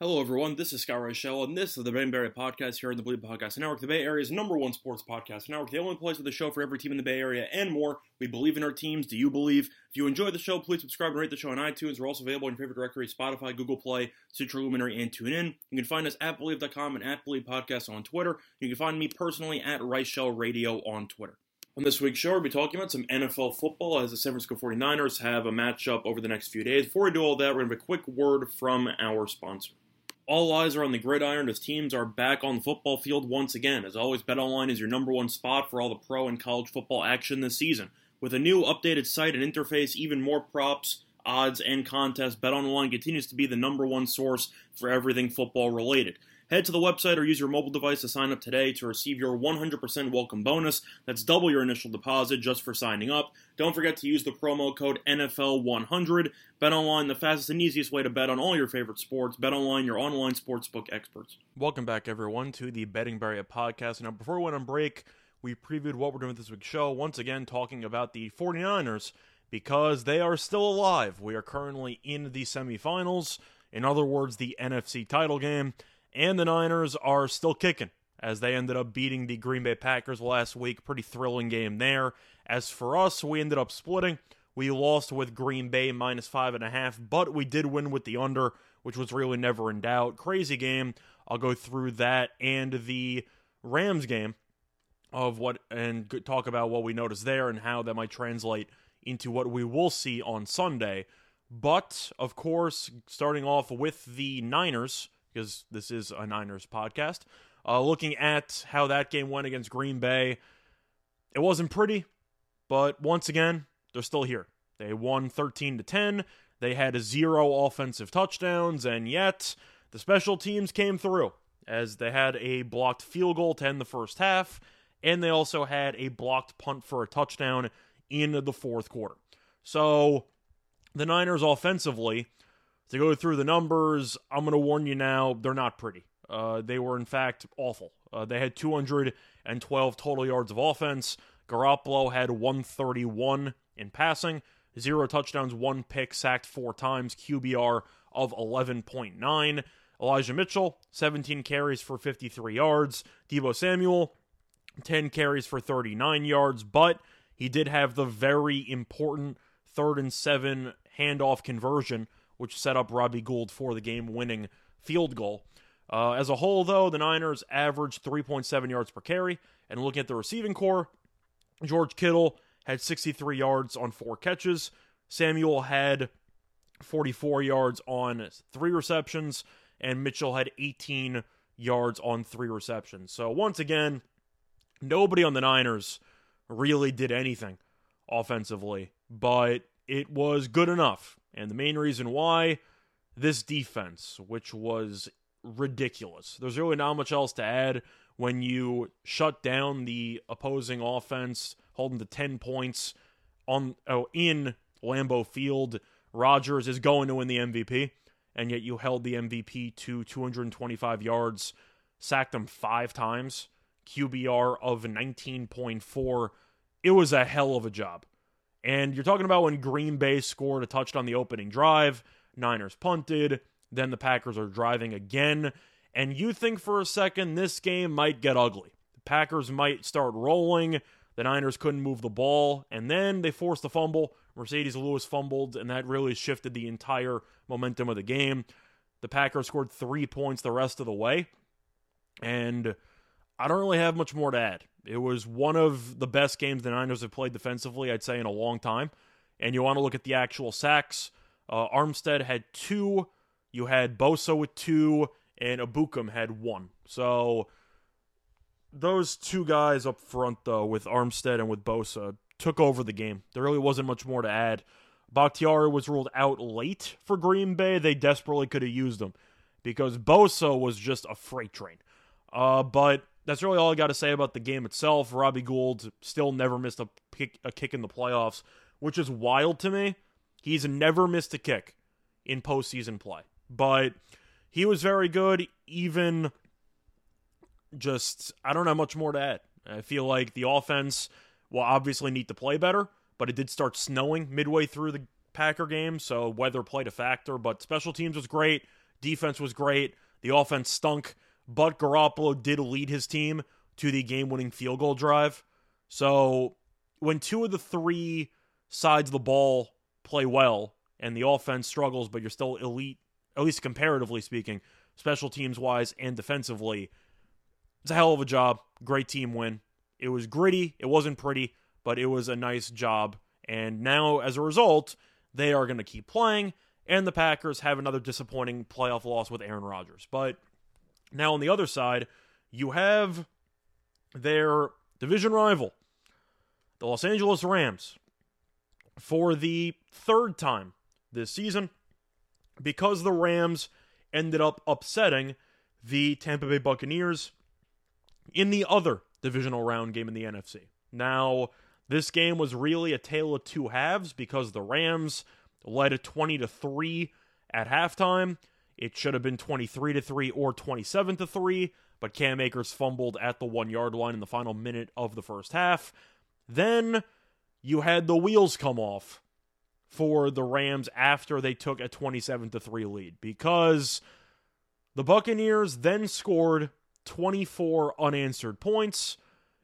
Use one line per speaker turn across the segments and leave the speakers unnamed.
Hello, everyone. This is Scott Reichel, and this is the Ben Barry Podcast here on the Bleav Podcast Network, the Bay Area's number one sports podcast network, the only place with a show for every team in the Bay Area and more. We believe in our teams. Do you believe? If you enjoy the show, please subscribe and rate the show on iTunes. We're also available in your favorite directory Spotify, Google Play, Stitcher Luminary, and TuneIn. You can find us at Bleav.com and at Bleav Podcast on Twitter. You can find me personally at Reichel Radio on Twitter. On this week's show, we'll be talking about some NFL football as the San Francisco 49ers have a matchup over the next few days. Before we do all that, we're going to have a quick word from our sponsor. All eyes are on the gridiron as teams are back on the football field once again. As always, BetOnline is your number one spot for all the pro and college football action this season. With a new updated site and interface, even more props, odds, and contests, BetOnline continues to be the number one source for everything football related. Head to the website or use your mobile device to sign up today to receive your 100% welcome bonus. That's double your initial deposit just for signing up. Don't forget to use the promo code NFL100. Bet online, the fastest and easiest way to bet on all your favorite sports. Bet online, your online sportsbook experts. Welcome back, everyone, to the Betting Barrier podcast. Now, before we went on break, we previewed what we're doing with this week's show. Once again, talking about the 49ers because they are still alive. We are currently in the semifinals. In other words, the NFC title game and the Niners are still kicking as they ended up beating the Green Bay Packers last week. Pretty thrilling game there. As for us, we ended up splitting. We lost with Green Bay minus five and a half, but we did win with the under, which was really never in doubt. Crazy game. I'll go through that and the Rams game of what and talk about what we noticed there and how that might translate into what we will see on Sunday. But of course, starting off with the Niners, because this is a Niners podcast. Uh, looking at how that game went against Green Bay, it wasn't pretty, but once again, they're still here. They won 13 to 10. They had zero offensive touchdowns, and yet the special teams came through as they had a blocked field goal to end the first half, and they also had a blocked punt for a touchdown in the fourth quarter. So the Niners offensively to go through the numbers, I'm going to warn you now, they're not pretty. Uh, they were, in fact, awful. Uh, they had 212 total yards of offense. Garoppolo had 131 in passing, zero touchdowns, one pick, sacked four times, QBR of 11.9. Elijah Mitchell, 17 carries for 53 yards. Deebo Samuel, 10 carries for 39 yards, but he did have the very important third and seven handoff conversion which set up Robbie Gould for the game winning field goal. Uh, as a whole, though, the Niners averaged 3.7 yards per carry. And looking at the receiving corps, George Kittle had 63 yards on four catches. Samuel had 44 yards on three receptions. And Mitchell had 18 yards on three receptions. So once again, nobody on the Niners really did anything offensively, but it was good enough and the main reason why, this defense, which was ridiculous. There's really not much else to add when you shut down the opposing offense, holding to 10 points on oh, in Lambeau Field. Rodgers is going to win the MVP, and yet you held the MVP to 225 yards, sacked him five times, QBR of 19.4. It was a hell of a job. And you're talking about when Green Bay scored a touchdown on the opening drive, Niners punted, then the Packers are driving again, and you think for a second this game might get ugly. The Packers might start rolling, the Niners couldn't move the ball, and then they forced a fumble. Marcedes Lewis fumbled, and that really shifted the entire momentum of the game. The Packers scored three points the rest of the way, and I don't really have much more to add. It was one of the best games the Niners have played defensively, I'd say, in a long time. And you want to look at the actual sacks. Uh, Armstead had two. You had Bosa with two, and Ebukam had one. So those two guys up front, though, with Armstead and with Bosa, took over the game. There really wasn't much more to add. Bakhtiari was ruled out late for Green Bay. They desperately could have used him because Bosa was just a freight train. Uh, but that's really all I got to say about the game itself. Robbie Gould still never missed a kick, a kick in the playoffs, which is wild to me. He's never missed a kick in postseason play, but he was very good. Even just, I don't have much more to add. I feel like the offense will obviously need to play better, but it did start snowing midway through the Packer game, so weather played a factor. But special teams was great, defense was great, the offense stunk, but Garoppolo did lead his team to the game winning field goal drive. So when two of the three sides of the ball play well and the offense struggles, but you're still elite, at least comparatively speaking, special teams wise and defensively, it's a hell of a job. Great team win. It was gritty, it wasn't pretty, but it was a nice job. And now, as a result, they are going to keep playing, and the Packers have another disappointing playoff loss with Aaron Rodgers. But now on the other side, you have their division rival, the Los Angeles Rams, for the third time this season because the Rams ended up upsetting the Tampa Bay Buccaneers in the other divisional round game in the NFC. Now, this game was really a tale of two halves because the Rams led a 20 to 3 at halftime. It should have been 23 to 3 or 27 to 3, but Cam Akers fumbled at the 1-yard line in the final minute of the first half. Then you had the wheels come off for the Rams after they took a 27 to 3 lead because the Buccaneers then scored 24 unanswered points,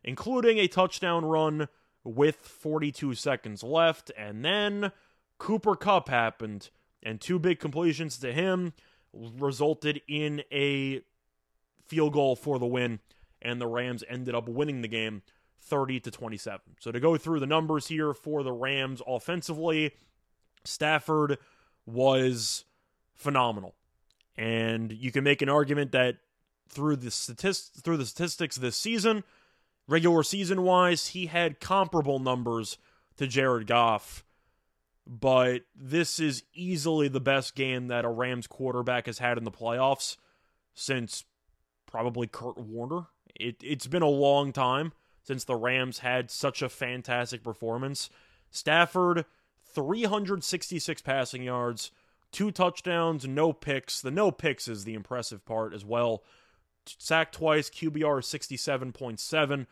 including a touchdown run with 42 seconds left. And then Cooper Kupp happened, and two big completions to him resulted in a field goal for the win, and the Rams ended up winning the game 30 to 27. So to go through the numbers here for the Rams offensively, Stafford was phenomenal. And you can make an argument that through the statist- through the statistics this season, regular season wise, he had comparable numbers to Jared Goff. But this is easily the best game that a Rams quarterback has had in the playoffs since probably Kurt Warner. It, it's been a long time since the Rams had such a fantastic performance. Stafford, 366 passing yards, two touchdowns, no picks. The no picks is the impressive part as well sacked twice, QBR 67.7.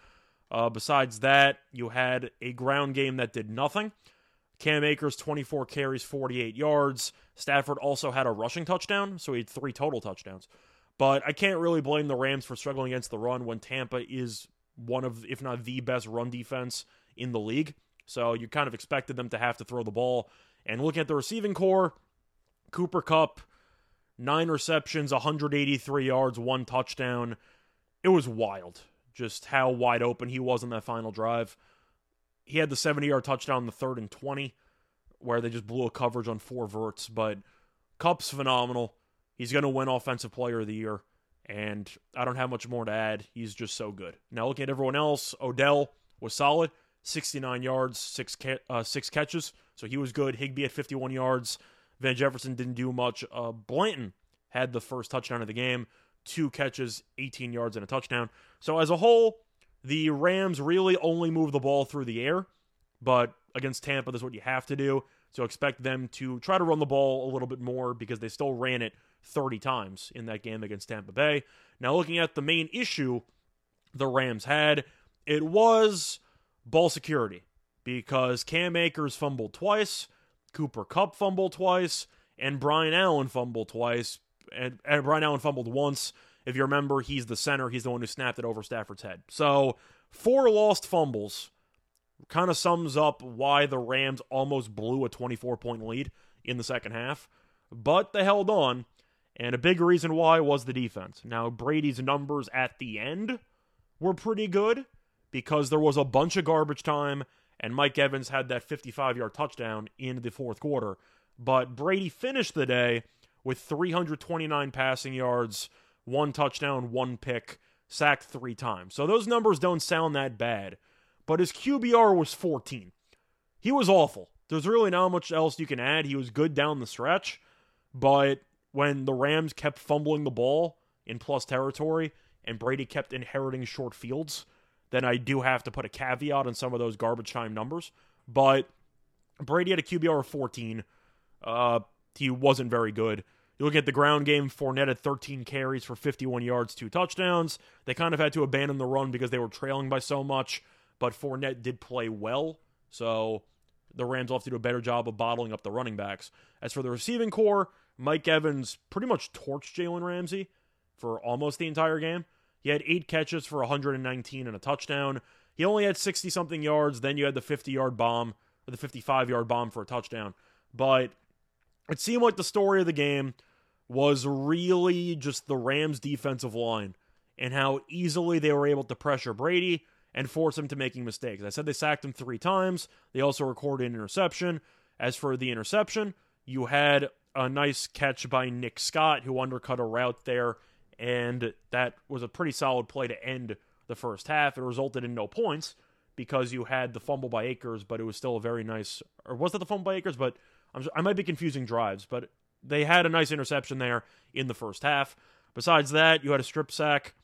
Uh, besides that, you had a ground game that did nothing. Cam Akers, 24 carries, 48 yards. Stafford also had a rushing touchdown, so he had three total touchdowns. But I can't really blame the Rams for struggling against the run when Tampa is one of, if not the best run defense in the league. So you kind of expected them to have to throw the ball. And looking at the receiving corps, Cooper Kupp, nine receptions, 183 yards, one touchdown. It was wild just how wide open he was on that final drive. He had the 70 yard touchdown in the third and 20, where they just blew a coverage on four verts. But Kupp's phenomenal. He's going to win Offensive Player of the Year. And I don't have much more to add. He's just so good. Now, looking at everyone else, Odell was solid 69 yards, six, ca- uh, six catches. So he was good. Higbee at 51 yards. Van Jefferson didn't do much. Uh, Blanton had the first touchdown of the game, two catches, 18 yards, and a touchdown. So as a whole, the Rams really only move the ball through the air, but against Tampa, that's what you have to do. So expect them to try to run the ball a little bit more because they still ran it 30 times in that game against Tampa Bay. Now, looking at the main issue the Rams had, it was ball security because Cam Akers fumbled twice. Cooper Kupp fumbled twice, and Brian Allen fumbled twice. And, and Brian Allen fumbled once. If you remember, he's the center. He's the one who snapped it over Stafford's head. So, four lost fumbles kind of sums up why the Rams almost blew a 24 point lead in the second half. But they held on, and a big reason why was the defense. Now, Brady's numbers at the end were pretty good because there was a bunch of garbage time and Mike Evans had that 55 yard touchdown in the fourth quarter. But Brady finished the day with 329 passing yards, one touchdown, one pick, sacked three times. So those numbers don't sound that bad. But his QBR was 14. He was awful. There's really not much else you can add. He was good down the stretch, but when the Rams kept fumbling the ball in plus territory and Brady kept inheriting short fields, then I do have to put a caveat on some of those garbage time numbers. But Brady had a QBR of 14. Uh, he wasn't very good. You look at the ground game, Fournette had 13 carries for 51 yards, two touchdowns. They kind of had to abandon the run because they were trailing by so much, but Fournette did play well. So the Rams will have to do a better job of bottling up the running backs. As for the receiving corps, Mike Evans pretty much torched Jalen Ramsey for almost the entire game. He had eight catches for 119 and a touchdown. He only had 60 something yards. Then you had the 50 yard bomb, or the 55 yard bomb for a touchdown. But it seemed like the story of the game was really just the Rams' defensive line and how easily they were able to pressure Brady and force him to making mistakes. I said they sacked him three times. They also recorded an interception. As for the interception, you had a nice catch by Nick Scott, who undercut a route there, and that was a pretty solid play to end the first half. It resulted in no points because you had the fumble by Akers, but it was still a very nice. Or was that the fumble by Akers? But I'm, I might be confusing drives, but they had a nice interception there in the first half. Besides that, you had a strip sack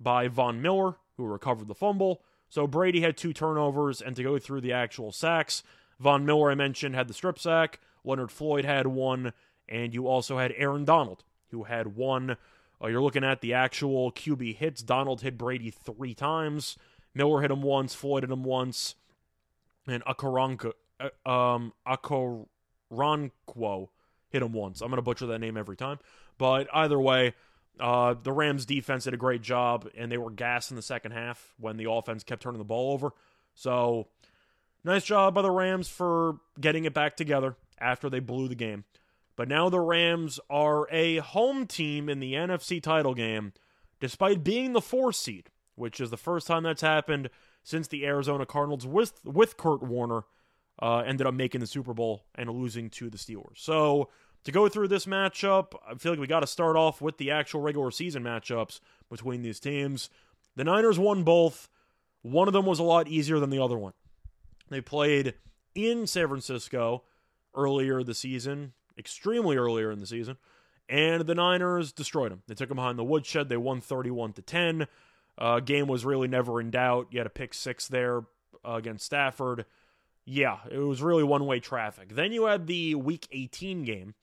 by Von Miller, who recovered the fumble. So Brady had two turnovers, and to go through the actual sacks, Von Miller, I mentioned, had the strip sack. Leonard Floyd had one, and you also had Aaron Donald, who had one. Uh, you're looking at the actual QB hits. Donald hit Brady three times. Miller hit him once. Floyd hit him once. And Akaranko, uh, um, Okoronkwo hit him once. I'm going to butcher that name every time. But either way, uh, the Rams defense did a great job, and they were gassed in the second half when the offense kept turning the ball over. So, nice job by the Rams for getting it back together after they blew the game. But now the Rams are a home team in the NFC title game, despite being the four seed, which is the first time that's happened since the Arizona Cardinals with with Kurt Warner uh, ended up making the Super Bowl and losing to the Steelers. So to go through this matchup, I feel like we got to start off with the actual regular season matchups between these teams. The Niners won both. One of them was a lot easier than the other one. They played in San Francisco earlier the season, extremely earlier in the season, and the Niners destroyed them. They took them behind the woodshed. They won 31 to 10. Uh, game was really never in doubt. You had a pick six there uh, against Stafford. Yeah, it was really one way traffic. Then you had the Week 18 game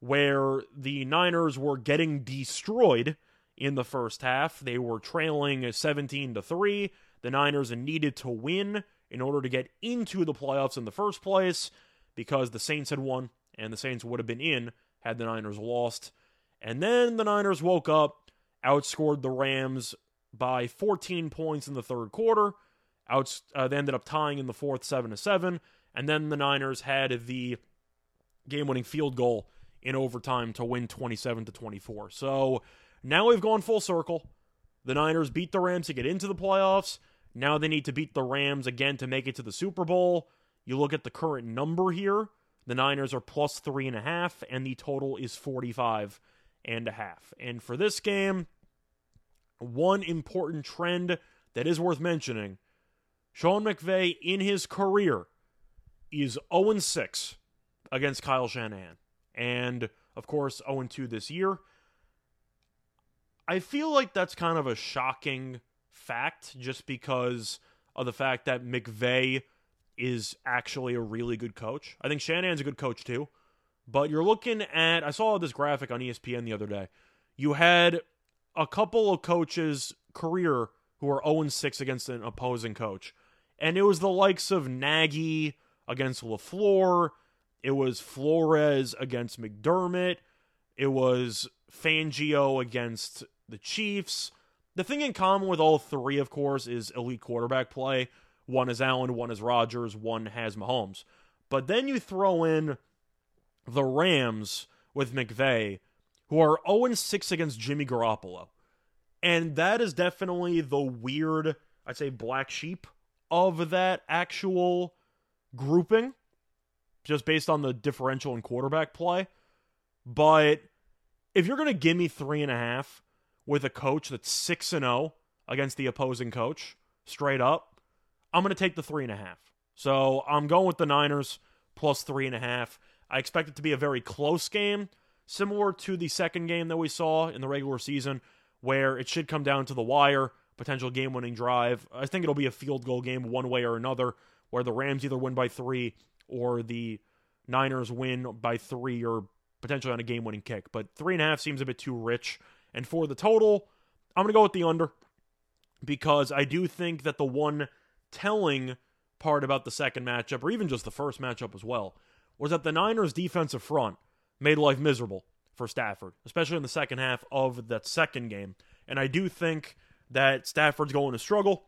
where the Niners were getting destroyed in the first half. They were trailing 17 to 3. The Niners needed to win in order to get into the playoffs in the first place because the Saints had won and the Saints would have been in had the Niners lost. And then the Niners woke up, outscored the Rams by 14 points in the third quarter. Out, uh, they ended up tying in the fourth, seven to seven, and then the Niners had the game-winning field goal in overtime to win 27 to 24. So now we've gone full circle. The Niners beat the Rams to get into the playoffs. Now they need to beat the Rams again to make it to the Super Bowl. You look at the current number here. The Niners are plus three and a half, and the total is 45 and a half. And for this game, one important trend that is worth mentioning Sean McVay in his career is 0 6 against Kyle Shanahan and of course 0 2 this year. I feel like that's kind of a shocking fact just because of the fact that McVay is actually a really good coach. I think Shanahan's a good coach too. But you're looking at I saw this graphic on ESPN the other day. You had a couple of coaches career who are 0 6 against an opposing coach. And it was the likes of Nagy against LaFleur, it was Flores against McDermott. It was Fangio against the Chiefs. The thing in common with all three, of course, is elite quarterback play. One is Allen, one is Rodgers, one has Mahomes. But then you throw in the Rams with McVay, who are 0 6 against Jimmy Garoppolo. And that is definitely the weird, I'd say, black sheep of that actual grouping just based on the differential in quarterback play. But if you're going to give me three and a half with a coach that's six and zero oh against the opposing coach, straight up, I'm going to take the three and a half. So I'm going with the Niners plus three and a half. I expect it to be a very close game. similar to the second game that we saw in the regular season, where it should come down to the wire, potential game winning drive. I think it'll be a field goal game one way or another, where the Rams either win by three or the Niners win by three or potentially on a game winning kick. But three and a half seems a bit too rich. And for the total, I'm going to go with the under because I do think that the one telling part about the second matchup, or even just the first matchup as well, was that the Niners' defensive front made life miserable for Stafford, especially in the second half of that second game. And I do think that Stafford's going to struggle.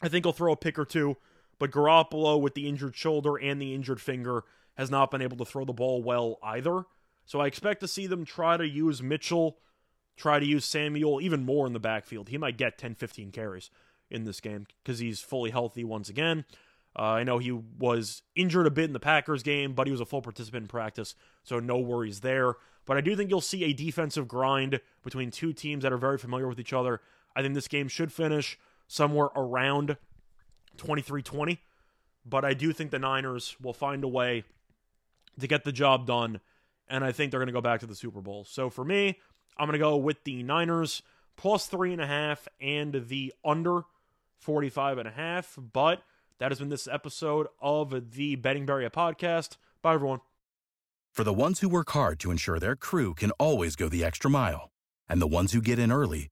I think he'll throw a pick or two, but Garoppolo, with the injured shoulder and the injured finger, has not been able to throw the ball well either. So I expect to see them try to use Mitchell, try to use Samuel even more in the backfield. He might get 10, 15 carries in this game because he's fully healthy once again. Uh, I know he was injured a bit in the Packers game, but he was a full participant in practice, so no worries there. But I do think you'll see a defensive grind between two teams that are very familiar with each other. I think this game should finish somewhere around 23 20, but I do think the Niners will find a way to get the job done, and I think they're going to go back to the Super Bowl. So for me, I'm going to go with the Niners plus three and a half and the under 45 and a half. But that has been this episode of the Betting Barrier podcast. Bye, everyone.
For the ones who work hard to ensure their crew can always go the extra mile, and the ones who get in early